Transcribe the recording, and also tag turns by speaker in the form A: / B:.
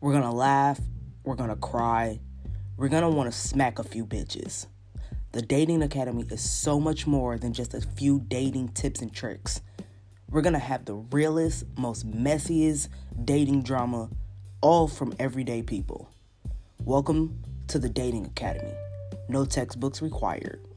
A: We're gonna laugh, we're gonna cry, we're gonna wanna smack a few bitches. The Dating Academy is so much more than just a few dating tips and tricks. We're gonna have the realest, most messiest dating drama, all from everyday people. Welcome to the Dating Academy. No textbooks required.